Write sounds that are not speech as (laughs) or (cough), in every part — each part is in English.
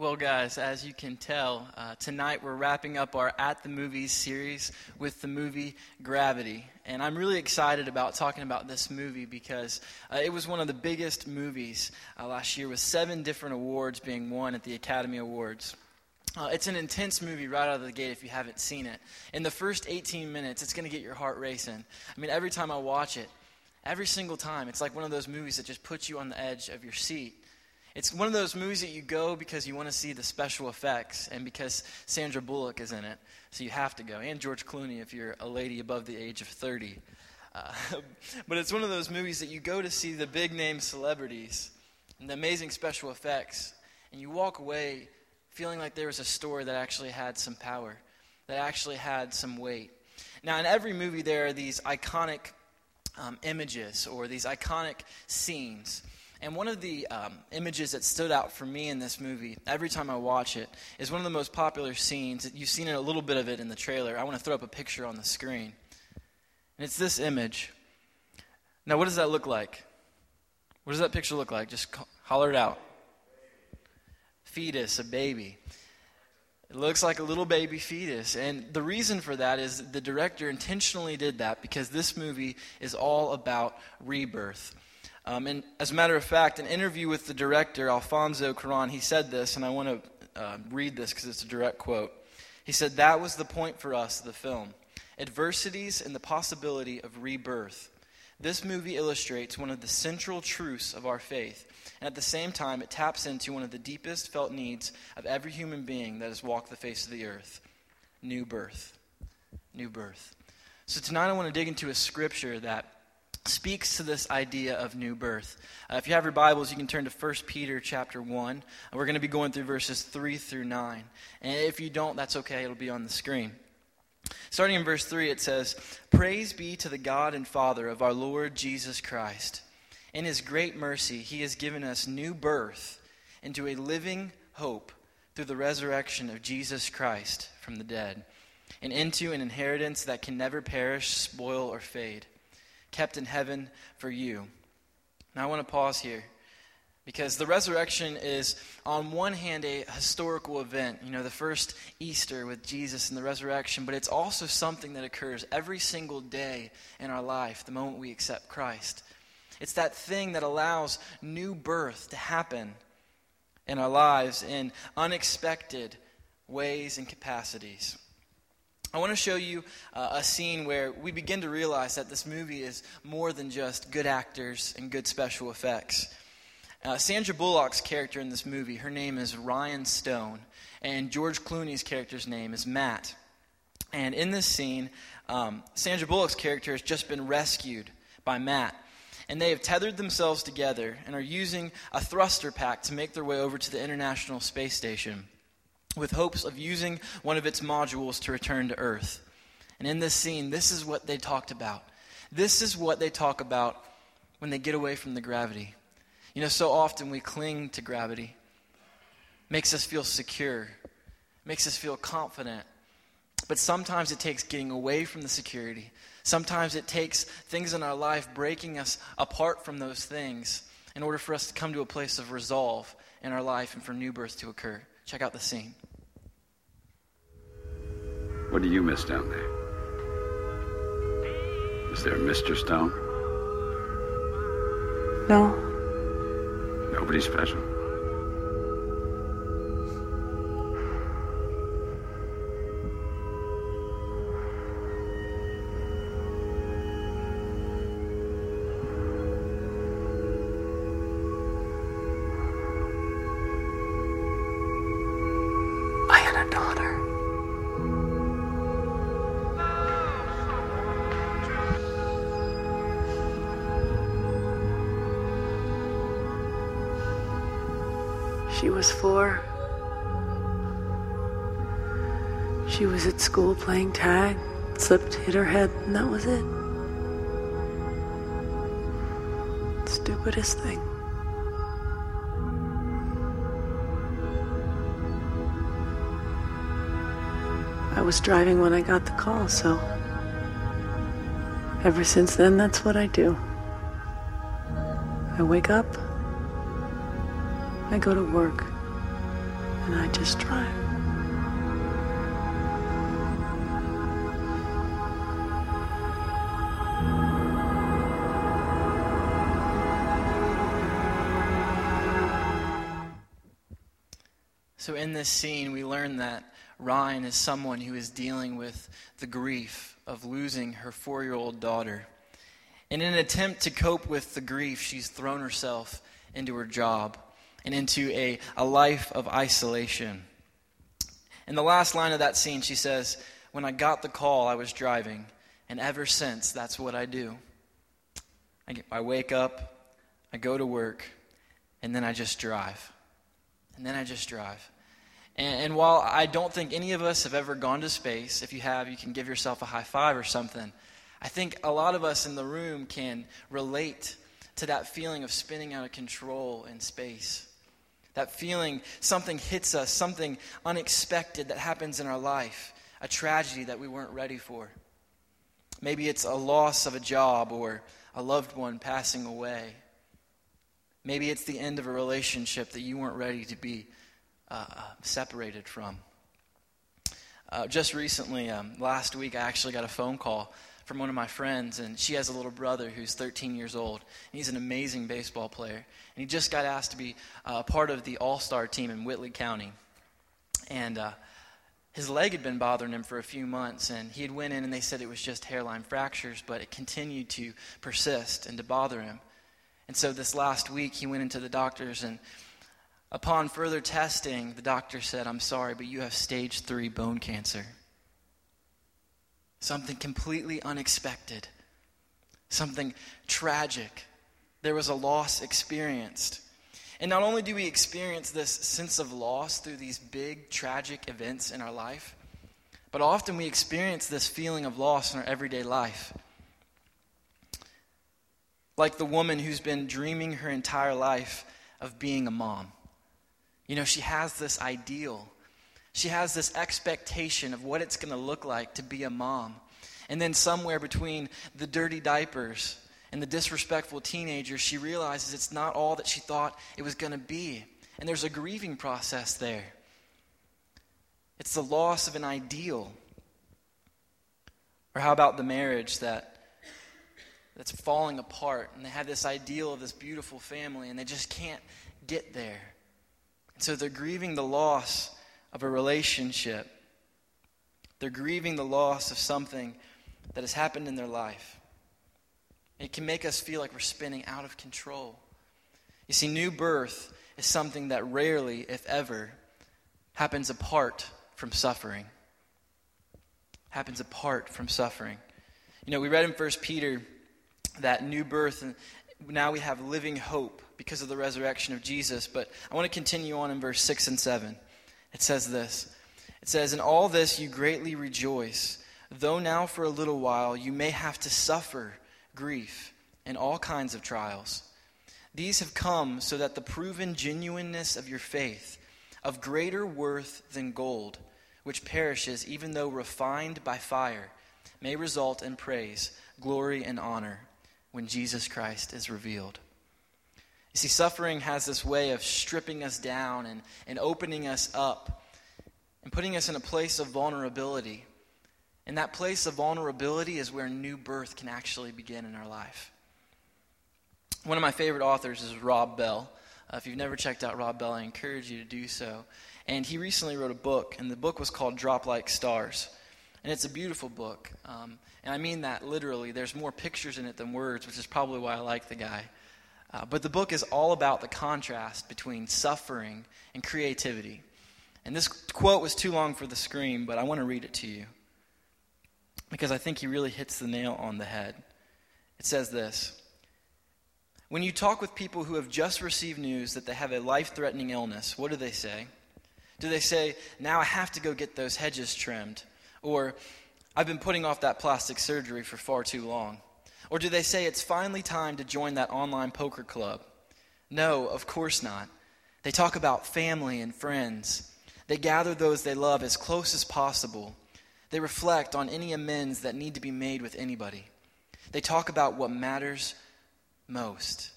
Well, guys, as you can tell, uh, tonight we're wrapping up our At the Movies series with the movie Gravity. And I'm really excited about talking about this movie because uh, it was one of the biggest movies uh, last year, with seven different awards being won at the Academy Awards. Uh, it's an intense movie right out of the gate if you haven't seen it. In the first 18 minutes, it's going to get your heart racing. I mean, every time I watch it, every single time, it's like one of those movies that just puts you on the edge of your seat. It's one of those movies that you go because you want to see the special effects and because Sandra Bullock is in it. So you have to go. And George Clooney if you're a lady above the age of 30. Uh, (laughs) but it's one of those movies that you go to see the big name celebrities and the amazing special effects. And you walk away feeling like there was a story that actually had some power, that actually had some weight. Now, in every movie, there are these iconic um, images or these iconic scenes. And one of the um, images that stood out for me in this movie, every time I watch it, is one of the most popular scenes. You've seen a little bit of it in the trailer. I want to throw up a picture on the screen. And it's this image. Now, what does that look like? What does that picture look like? Just holler it out. Fetus, a baby. It looks like a little baby fetus. And the reason for that is the director intentionally did that because this movie is all about rebirth. Um, and as a matter of fact, an interview with the director, Alfonso Cuaron, he said this, and I want to uh, read this because it's a direct quote. He said, That was the point for us, the film adversities and the possibility of rebirth. This movie illustrates one of the central truths of our faith, and at the same time, it taps into one of the deepest felt needs of every human being that has walked the face of the earth new birth. New birth. So tonight, I want to dig into a scripture that speaks to this idea of new birth. Uh, if you have your Bibles, you can turn to 1 Peter chapter 1. We're going to be going through verses 3 through 9. And if you don't, that's okay, it'll be on the screen. Starting in verse 3, it says, Praise be to the God and Father of our Lord Jesus Christ. In his great mercy, he has given us new birth into a living hope through the resurrection of Jesus Christ from the dead, and into an inheritance that can never perish, spoil, or fade kept in heaven for you. Now, I want to pause here because the resurrection is, on one hand, a historical event, you know, the first Easter with Jesus and the resurrection, but it's also something that occurs every single day in our life the moment we accept Christ. It's that thing that allows new birth to happen in our lives in unexpected ways and capacities. I want to show you uh, a scene where we begin to realize that this movie is more than just good actors and good special effects. Uh, Sandra Bullock's character in this movie, her name is Ryan Stone, and George Clooney's character's name is Matt. And in this scene, um, Sandra Bullock's character has just been rescued by Matt. And they have tethered themselves together and are using a thruster pack to make their way over to the International Space Station with hopes of using one of its modules to return to Earth. And in this scene, this is what they talked about. This is what they talk about when they get away from the gravity. You know, so often we cling to gravity. Makes us feel secure, makes us feel confident. But sometimes it takes getting away from the security. Sometimes it takes things in our life breaking us apart from those things in order for us to come to a place of resolve in our life and for new birth to occur. Check out the scene. What do you miss down there? Is there a Mr. Stone? No. Nobody special? She was four. She was at school playing tag, slipped, hit her head, and that was it. Stupidest thing. I was driving when I got the call, so ever since then, that's what I do. I wake up. I go to work. and I just drive. So, in this scene, we learn that Ryan is someone who is dealing with the grief of losing her four year old daughter. In an attempt to cope with the grief, she's thrown herself into her job and into a, a life of isolation. In the last line of that scene, she says, When I got the call, I was driving, and ever since, that's what I do. I, get, I wake up, I go to work, and then I just drive. And then I just drive. And, and, while I don't think any of us have ever gone to space, if you have, you can give yourself a high five or something. I think a lot of us in the room can relate to that feeling of spinning out of control in space. That feeling something hits us, something unexpected that happens in our life, a tragedy that we weren't ready for. Maybe it's a loss of a job or a loved one passing away. Maybe it's the end of a relationship that you weren't ready to be uh, separated from. Uh, just recently, um, last week, I actually got a phone call from one of my friends, and she has a little brother who's 13 years old. And he's an amazing baseball player. And he just got asked to be uh, a part of the All Star team in Whitley County. And uh, his leg had been bothering him for a few months, and he had went in and they said it was just hairline fractures, but it continued to persist and to bother him. And so this last week, he went into the doctors, and upon further testing, the doctor said, I'm sorry, but you have stage three bone cancer. Something completely unexpected, something tragic. There was a loss experienced. And not only do we experience this sense of loss through these big, tragic events in our life, but often we experience this feeling of loss in our everyday life like the woman who's been dreaming her entire life of being a mom. You know, she has this ideal, she has this expectation of what it's going to look like to be a mom. And then, somewhere between the dirty diapers and the disrespectful teenager, she realizes it's not all that she thought it was going to be. And there's a grieving process there. It's the loss of an ideal. Or how about the marriage that that's falling apart and they have this ideal of this beautiful family and they just can't get there. And so they're grieving the loss of a relationship. They're grieving the loss of something that has happened in their life. It can make us feel like we're spinning out of control. You see, new birth is something that rarely, if ever, happens apart from suffering. Happens apart from suffering. You know, we read in 1 Peter that new birth, and now we have living hope because of the resurrection of Jesus. But I want to continue on in verse 6 and 7. It says this It says, In all this you greatly rejoice, though now for a little while you may have to suffer grief and all kinds of trials. These have come so that the proven genuineness of your faith, of greater worth than gold, which perishes even though refined by fire, may result in praise, glory, and honor when Jesus Christ is revealed. You see, suffering has this way of stripping us down and, and opening us up and putting us in a place of vulnerability. And that place of vulnerability is where new birth can actually begin in our life. One of my favorite authors is Rob Bell. Uh, if you've never checked out Rob Bell, I encourage you to do so. And he recently wrote a book, and the book was called Drop Like Stars. And it's a beautiful book. Um, and I mean that literally. There's more pictures in it than words, which is probably why I like the guy. Uh, but the book is all about the contrast between suffering and creativity. And this quote was too long for the screen, but I want to read it to you because I think he really hits the nail on the head. It says this When you talk with people who have just received news that they have a life threatening illness, what do they say? Do they say, Now I have to go get those hedges trimmed? Or, I've been putting off that plastic surgery for far too long. Or do they say it's finally time to join that online poker club? No, of course not. They talk about family and friends. They gather those they love as close as possible. They reflect on any amends that need to be made with anybody. They talk about what matters most.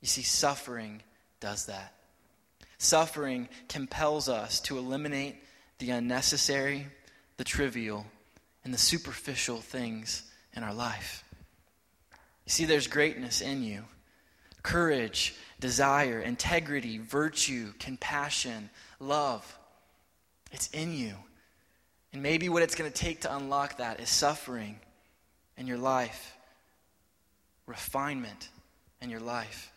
You see, suffering does that. Suffering compels us to eliminate the unnecessary, the trivial, and the superficial things in our life. You see, there's greatness in you courage, desire, integrity, virtue, compassion, love. It's in you. And maybe what it's going to take to unlock that is suffering in your life, refinement in your life.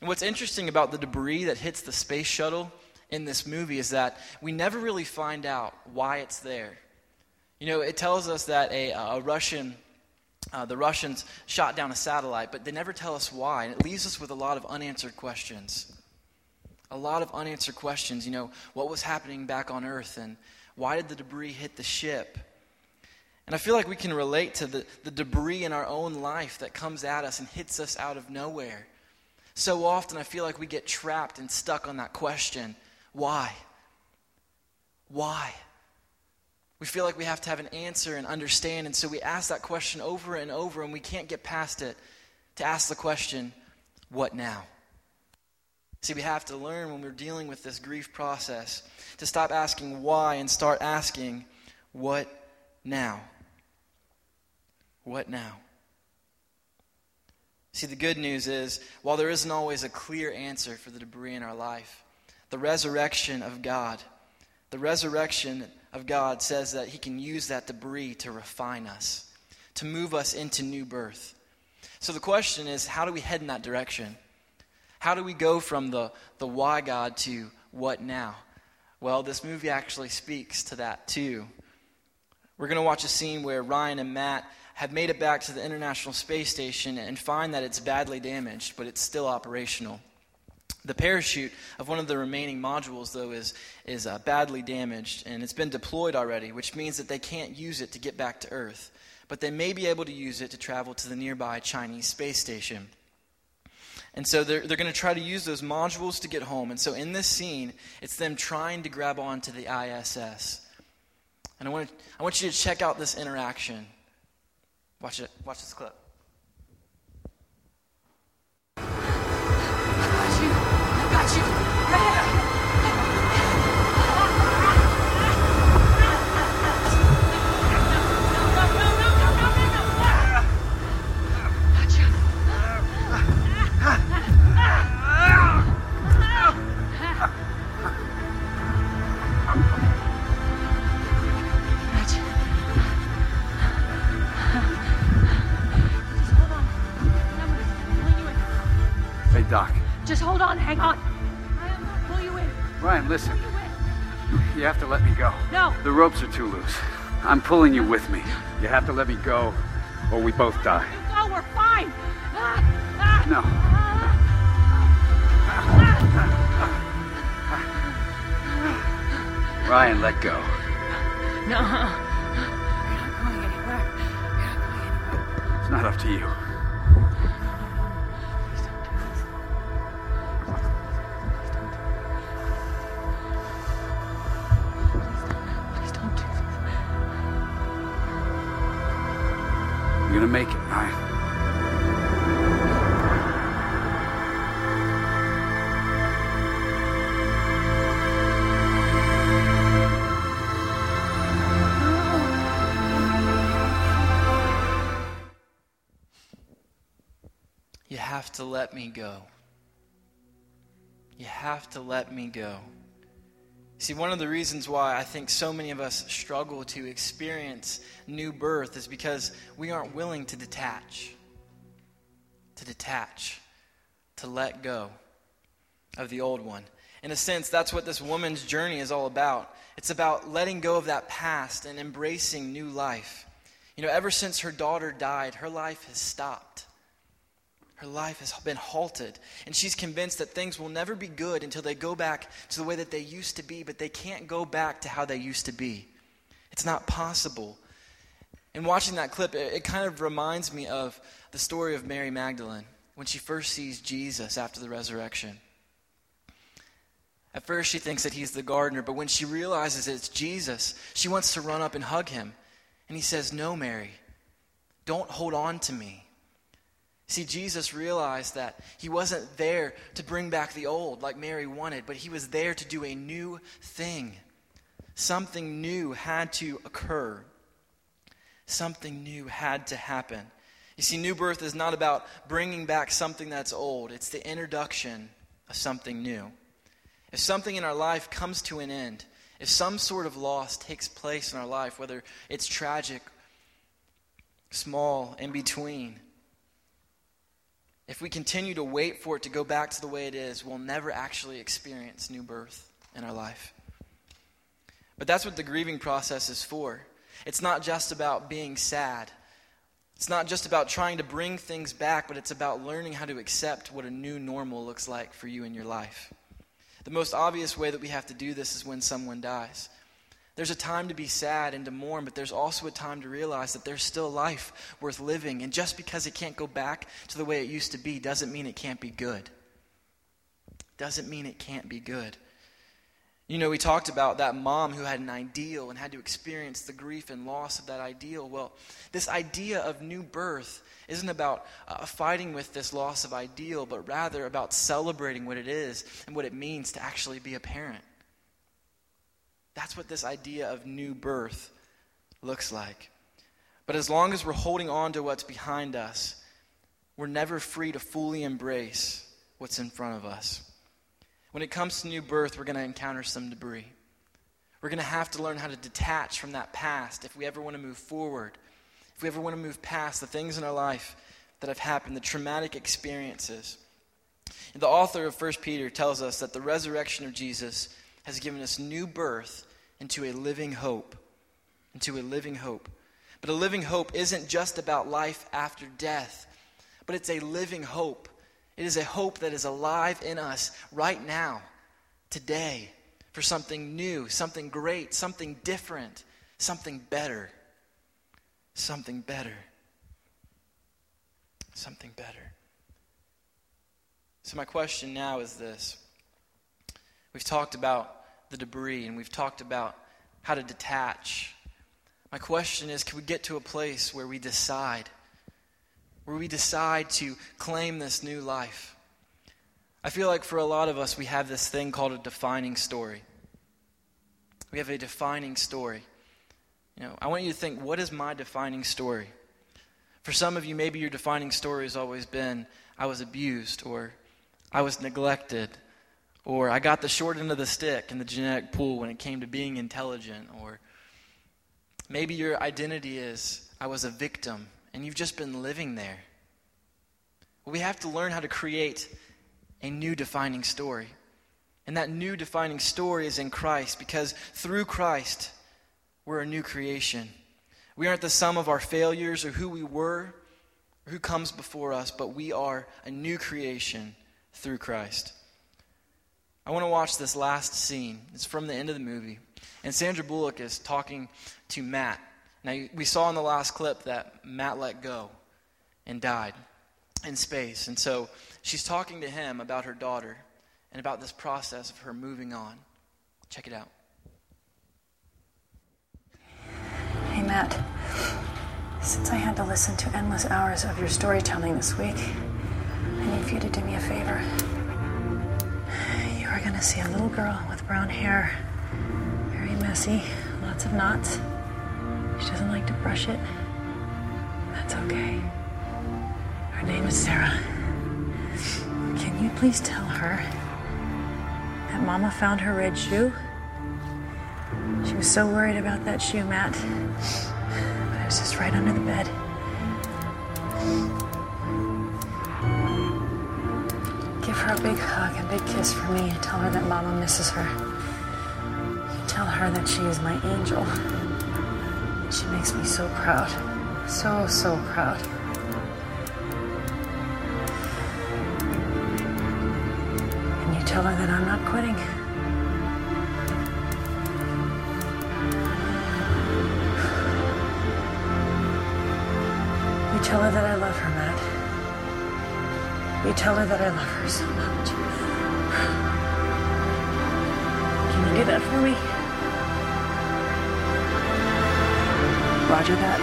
And what's interesting about the debris that hits the space shuttle in this movie is that we never really find out why it's there. You know, it tells us that a, a Russian, uh, the Russians shot down a satellite, but they never tell us why. And it leaves us with a lot of unanswered questions. A lot of unanswered questions. You know, what was happening back on Earth and why did the debris hit the ship? And I feel like we can relate to the, the debris in our own life that comes at us and hits us out of nowhere. So often I feel like we get trapped and stuck on that question why? Why? We feel like we have to have an answer and understand, and so we ask that question over and over, and we can't get past it to ask the question, what now? See, we have to learn when we're dealing with this grief process to stop asking why and start asking, what now? What now? See, the good news is, while there isn't always a clear answer for the debris in our life, the resurrection of God, the resurrection of God says that He can use that debris to refine us, to move us into new birth. So the question is, how do we head in that direction? How do we go from the, the why God to what now? Well, this movie actually speaks to that too. We're going to watch a scene where Ryan and Matt have made it back to the International Space Station and find that it's badly damaged, but it's still operational. The parachute of one of the remaining modules, though, is, is uh, badly damaged and it's been deployed already, which means that they can't use it to get back to Earth. But they may be able to use it to travel to the nearby Chinese space station. And so they're, they're going to try to use those modules to get home. And so in this scene, it's them trying to grab onto the ISS. And I want, to, I want you to check out this interaction. Watch it. Watch this clip. Got you. Just hold on, hang on. Ryan, listen. You. Have to let me go. No. The ropes are too loose. I'm pulling you with me. You have to let me go, or we both die. You go, we're fine. No. Ryan, let go. No. You're not going anywhere. You're not going anywhere. It's not up to you. Gonna make it, Ryan. You have to let me go. You have to let me go. See, one of the reasons why I think so many of us struggle to experience new birth is because we aren't willing to detach. To detach. To let go of the old one. In a sense, that's what this woman's journey is all about. It's about letting go of that past and embracing new life. You know, ever since her daughter died, her life has stopped. Her life has been halted, and she's convinced that things will never be good until they go back to the way that they used to be, but they can't go back to how they used to be. It's not possible. And watching that clip, it, it kind of reminds me of the story of Mary Magdalene when she first sees Jesus after the resurrection. At first, she thinks that he's the gardener, but when she realizes it's Jesus, she wants to run up and hug him. And he says, No, Mary, don't hold on to me. See, Jesus realized that he wasn't there to bring back the old like Mary wanted, but he was there to do a new thing. Something new had to occur. Something new had to happen. You see, new birth is not about bringing back something that's old, it's the introduction of something new. If something in our life comes to an end, if some sort of loss takes place in our life, whether it's tragic, small, in between, if we continue to wait for it to go back to the way it is, we'll never actually experience new birth in our life. But that's what the grieving process is for. It's not just about being sad. It's not just about trying to bring things back, but it's about learning how to accept what a new normal looks like for you in your life. The most obvious way that we have to do this is when someone dies. There's a time to be sad and to mourn, but there's also a time to realize that there's still life worth living. And just because it can't go back to the way it used to be doesn't mean it can't be good. Doesn't mean it can't be good. You know, we talked about that mom who had an ideal and had to experience the grief and loss of that ideal. Well, this idea of new birth isn't about uh, fighting with this loss of ideal, but rather about celebrating what it is and what it means to actually be a parent. That's what this idea of new birth looks like. But as long as we're holding on to what's behind us, we're never free to fully embrace what's in front of us. When it comes to new birth, we're going to encounter some debris. We're going to have to learn how to detach from that past if we ever want to move forward. If we ever want to move past the things in our life that have happened, the traumatic experiences. And the author of 1 Peter tells us that the resurrection of Jesus has given us new birth into a living hope. Into a living hope. But a living hope isn't just about life after death, but it's a living hope it is a hope that is alive in us right now, today, for something new, something great, something different, something better. Something better. Something better. So, my question now is this We've talked about the debris and we've talked about how to detach. My question is can we get to a place where we decide where we decide to claim this new life. I feel like for a lot of us, we have this thing called a defining story. We have a defining story. You know, I want you to think, what is my defining story? For some of you, maybe your defining story has always been, I was abused, or I was neglected, or I got the short end of the stick in the genetic pool when it came to being intelligent, or maybe your identity is, I was a victim and you've just been living there. We have to learn how to create a new defining story. And that new defining story is in Christ because through Christ, we're a new creation. We aren't the sum of our failures or who we were or who comes before us, but we are a new creation through Christ. I want to watch this last scene. It's from the end of the movie. And Sandra Bullock is talking to Matt. Now, we saw in the last clip that Matt let go and died in space. And so she's talking to him about her daughter and about this process of her moving on. Check it out. Hey, Matt. Since I had to listen to endless hours of your storytelling this week, I need for you to do me a favor. To see a little girl with brown hair, very messy, lots of knots. She doesn't like to brush it. That's okay. Her name is Sarah. Can you please tell her that Mama found her red shoe? She was so worried about that shoe, Matt. But it was just right under the bed. Her a big hug and big kiss for me tell her that Mama misses her. Tell her that she is my angel. She makes me so proud. So, so proud. And you tell her that I'm not quitting. You tell her that I love her, Matt. You tell her that I love her so much. Can you do that for me? Roger that.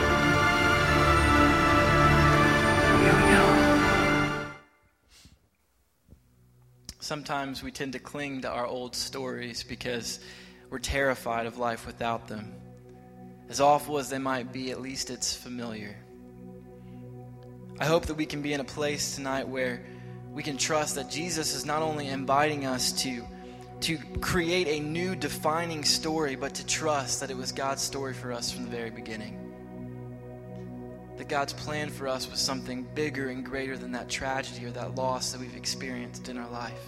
Sometimes we tend to cling to our old stories because we're terrified of life without them. As awful as they might be, at least it's familiar. I hope that we can be in a place tonight where we can trust that Jesus is not only inviting us to, to create a new defining story, but to trust that it was God's story for us from the very beginning. That God's plan for us was something bigger and greater than that tragedy or that loss that we've experienced in our life.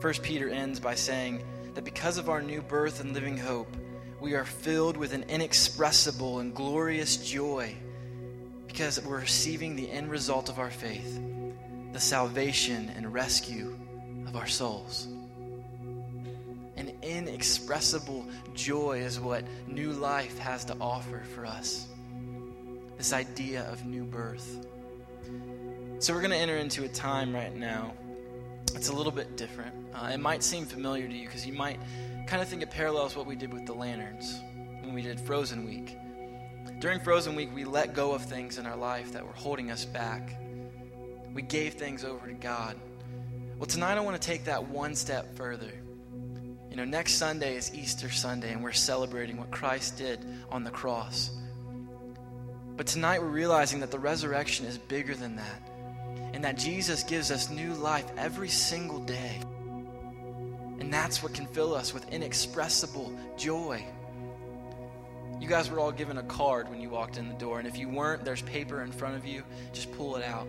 First Peter ends by saying that because of our new birth and living hope, we are filled with an inexpressible and glorious joy because we're receiving the end result of our faith, the salvation and rescue of our souls. An inexpressible joy is what new life has to offer for us. This idea of new birth. So, we're going to enter into a time right now. It's a little bit different. Uh, it might seem familiar to you because you might kind of think it parallels what we did with the lanterns when we did Frozen Week. During Frozen Week, we let go of things in our life that were holding us back. We gave things over to God. Well, tonight I want to take that one step further. You know, next Sunday is Easter Sunday, and we're celebrating what Christ did on the cross. But tonight we're realizing that the resurrection is bigger than that, and that Jesus gives us new life every single day. And that's what can fill us with inexpressible joy. You guys were all given a card when you walked in the door, and if you weren't, there's paper in front of you. Just pull it out.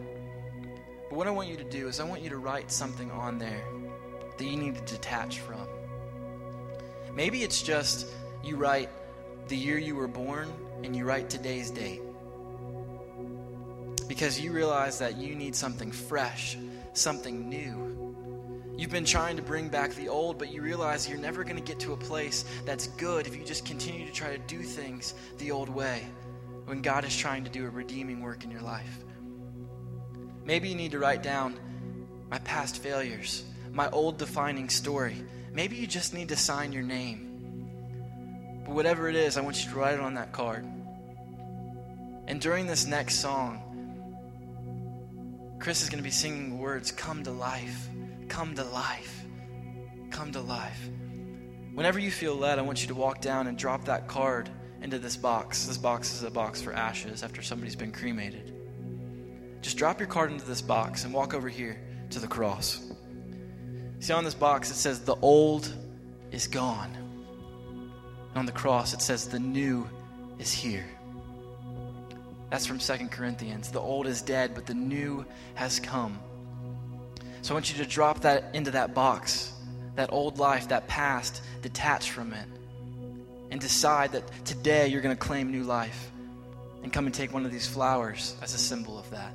But what I want you to do is, I want you to write something on there that you need to detach from. Maybe it's just you write the year you were born and you write today's date. Because you realize that you need something fresh, something new. You've been trying to bring back the old, but you realize you're never going to get to a place that's good if you just continue to try to do things the old way when God is trying to do a redeeming work in your life. Maybe you need to write down my past failures, my old defining story. Maybe you just need to sign your name. But whatever it is, I want you to write it on that card. And during this next song, Chris is going to be singing words, Come to life, come to life, come to life. Whenever you feel led, I want you to walk down and drop that card into this box. This box is a box for ashes after somebody's been cremated. Just drop your card into this box and walk over here to the cross. See, on this box it says, The old is gone. And on the cross it says, The new is here. That's from Second Corinthians. The old is dead, but the new has come. So I want you to drop that into that box, that old life, that past, detach from it, and decide that today you're going to claim new life and come and take one of these flowers as a symbol of that.